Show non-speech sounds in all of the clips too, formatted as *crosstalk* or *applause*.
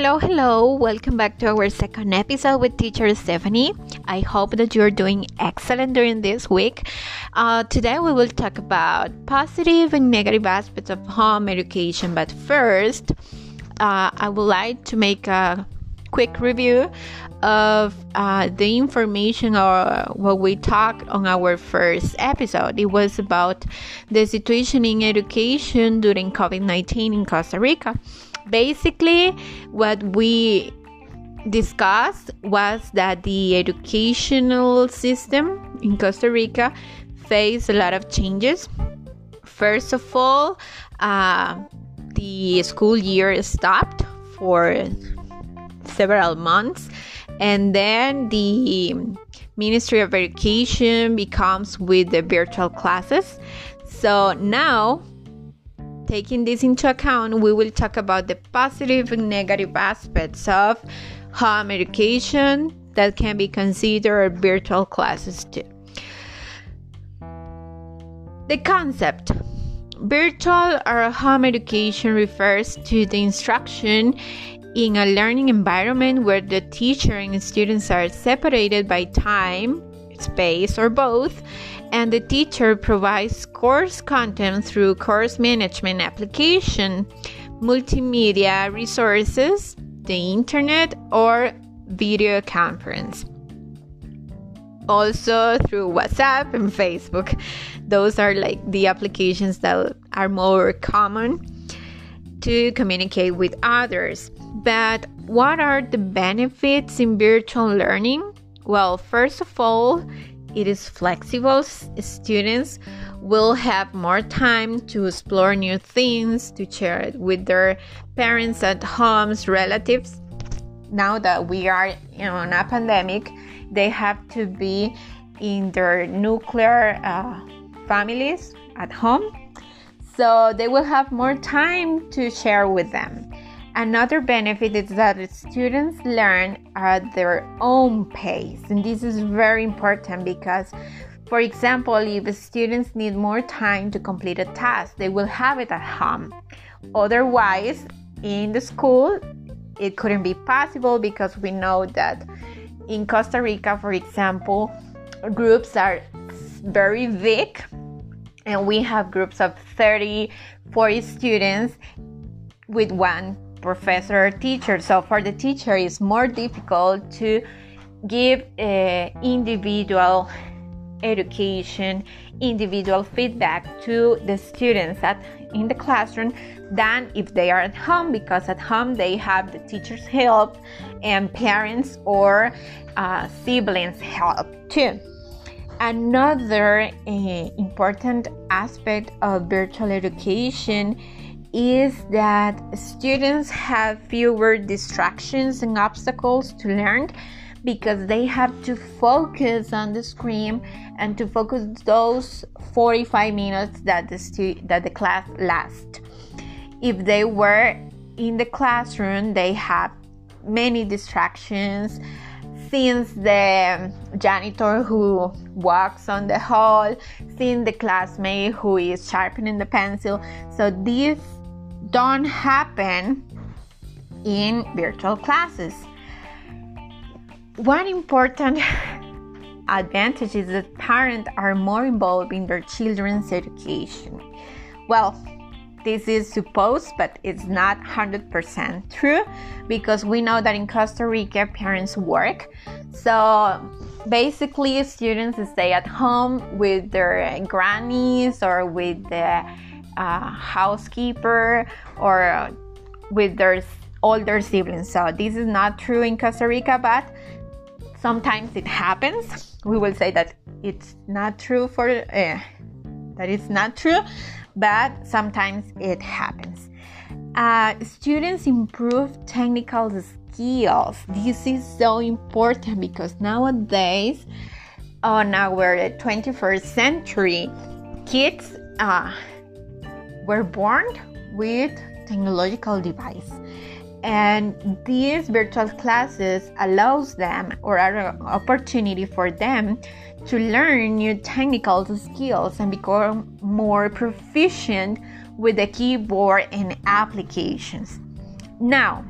Hello, hello. Welcome back to our second episode with teacher Stephanie. I hope that you're doing excellent during this week. Uh, today we will talk about positive and negative aspects of home education. But first, uh, I would like to make a quick review of uh, the information or what we talked on our first episode. It was about the situation in education during COVID 19 in Costa Rica. Basically, what we discussed was that the educational system in Costa Rica faced a lot of changes. First of all, uh, the school year stopped for several months, and then the Ministry of Education becomes with the virtual classes. So now taking this into account, we will talk about the positive and negative aspects of home education that can be considered virtual classes too. The concept virtual or home education refers to the instruction in a learning environment where the teacher and students are separated by time, space, or both, and the teacher provides course content through course management application, multimedia resources, the internet, or video conference. Also through WhatsApp and Facebook. Those are like the applications that are more common to communicate with others. But what are the benefits in virtual learning? Well, first of all, it is flexible. Students will have more time to explore new things, to share it with their parents at homes, relatives. Now that we are in a pandemic, they have to be in their nuclear uh, families at home. So they will have more time to share with them. Another benefit is that students learn at their own pace, and this is very important because, for example, if students need more time to complete a task, they will have it at home. Otherwise, in the school, it couldn't be possible because we know that in Costa Rica, for example, groups are very big and we have groups of 30 40 students with one professor or teacher. So for the teacher, it's more difficult to give uh, individual education, individual feedback to the students at in the classroom than if they are at home because at home they have the teacher's help and parents or uh, siblings help too. Another uh, important aspect of virtual education is that students have fewer distractions and obstacles to learn because they have to focus on the screen and to focus those 45 minutes that the stu- that the class lasts. If they were in the classroom, they have many distractions since the janitor who walks on the hall, since the classmate who is sharpening the pencil. So these don't happen in virtual classes. One important *laughs* advantage is that parents are more involved in their children's education. Well, this is supposed, but it's not 100% true because we know that in Costa Rica parents work. So basically, students stay at home with their grannies or with the uh, housekeeper or with their older siblings. So this is not true in Costa Rica, but sometimes it happens. We will say that it's not true for uh, that it's not true, but sometimes it happens. Uh, students improve technical skills. This is so important because nowadays, on our 21st century, kids uh, were born with technological device. And these virtual classes allows them or are an opportunity for them to learn new technical skills and become more proficient with the keyboard and applications. Now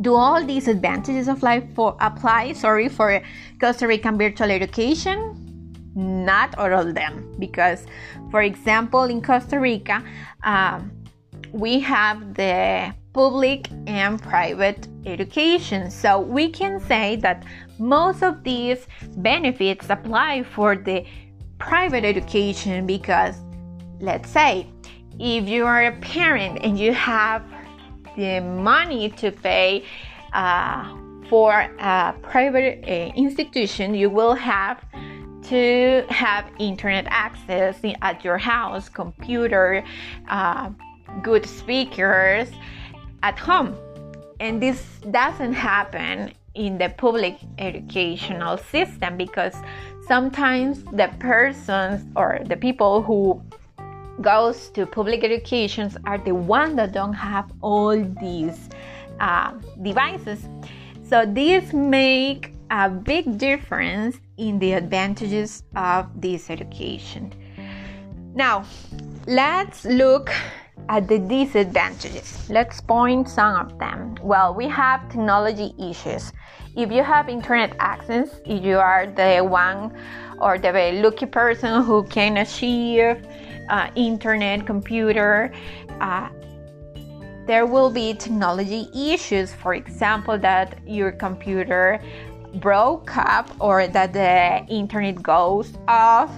do all these advantages of life for apply sorry for costa rican virtual education not all of them. Because for example in costa rica um, we have the public and private education. So we can say that most of these benefits apply for the private education because let's say if you are a parent and you have the money to pay uh, for a private uh, institution, you will have to have internet access at your house, computer, uh, good speakers at home. And this doesn't happen in the public educational system because sometimes the persons or the people who goes to public educations are the ones that don't have all these uh, devices so this make a big difference in the advantages of this education. Now let's look at the disadvantages. Let's point some of them. Well we have technology issues. If you have internet access if you are the one or the very lucky person who can achieve uh, internet, computer, uh, there will be technology issues. For example, that your computer broke up or that the internet goes off.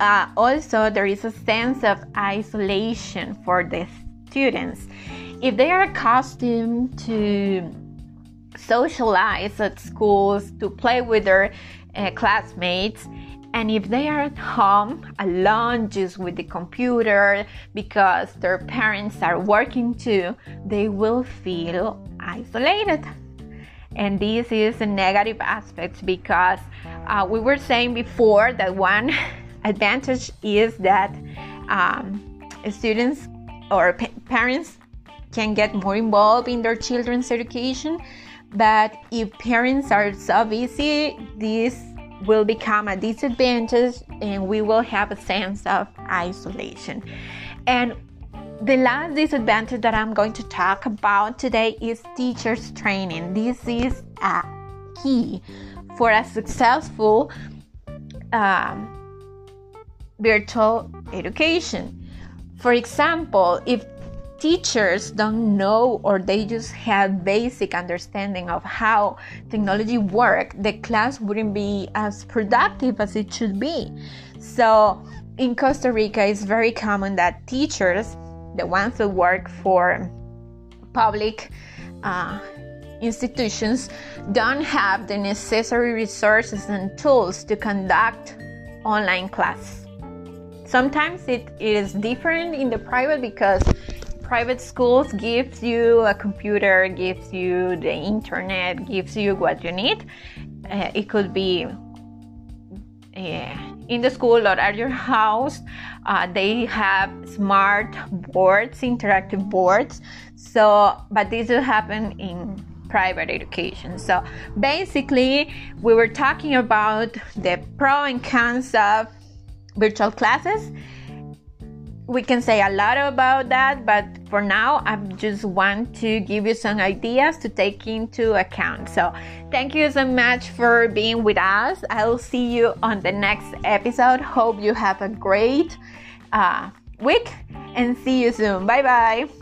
Uh, also, there is a sense of isolation for the students. If they are accustomed to socialize at schools, to play with their uh, classmates, and if they are at home alone just with the computer because their parents are working too, they will feel isolated. And this is a negative aspect because uh, we were saying before that one *laughs* advantage is that um, students or pa- parents can get more involved in their children's education. But if parents are so busy, this will become a disadvantage and we will have a sense of isolation. And the last disadvantage that I'm going to talk about today is teachers training. This is a key for a successful um, virtual education. For example, if teachers don't know or they just have basic understanding of how technology work the class wouldn't be as productive as it should be so in costa rica it's very common that teachers the ones that work for public uh, institutions don't have the necessary resources and tools to conduct online class sometimes it is different in the private because private schools gives you a computer, gives you the internet, gives you what you need. Uh, it could be uh, in the school or at your house. Uh, they have smart boards, interactive boards. So, but this will happen in private education. So, basically, we were talking about the pro and cons of virtual classes we can say a lot about that, but for now, I just want to give you some ideas to take into account. So, thank you so much for being with us. I'll see you on the next episode. Hope you have a great uh, week and see you soon. Bye bye.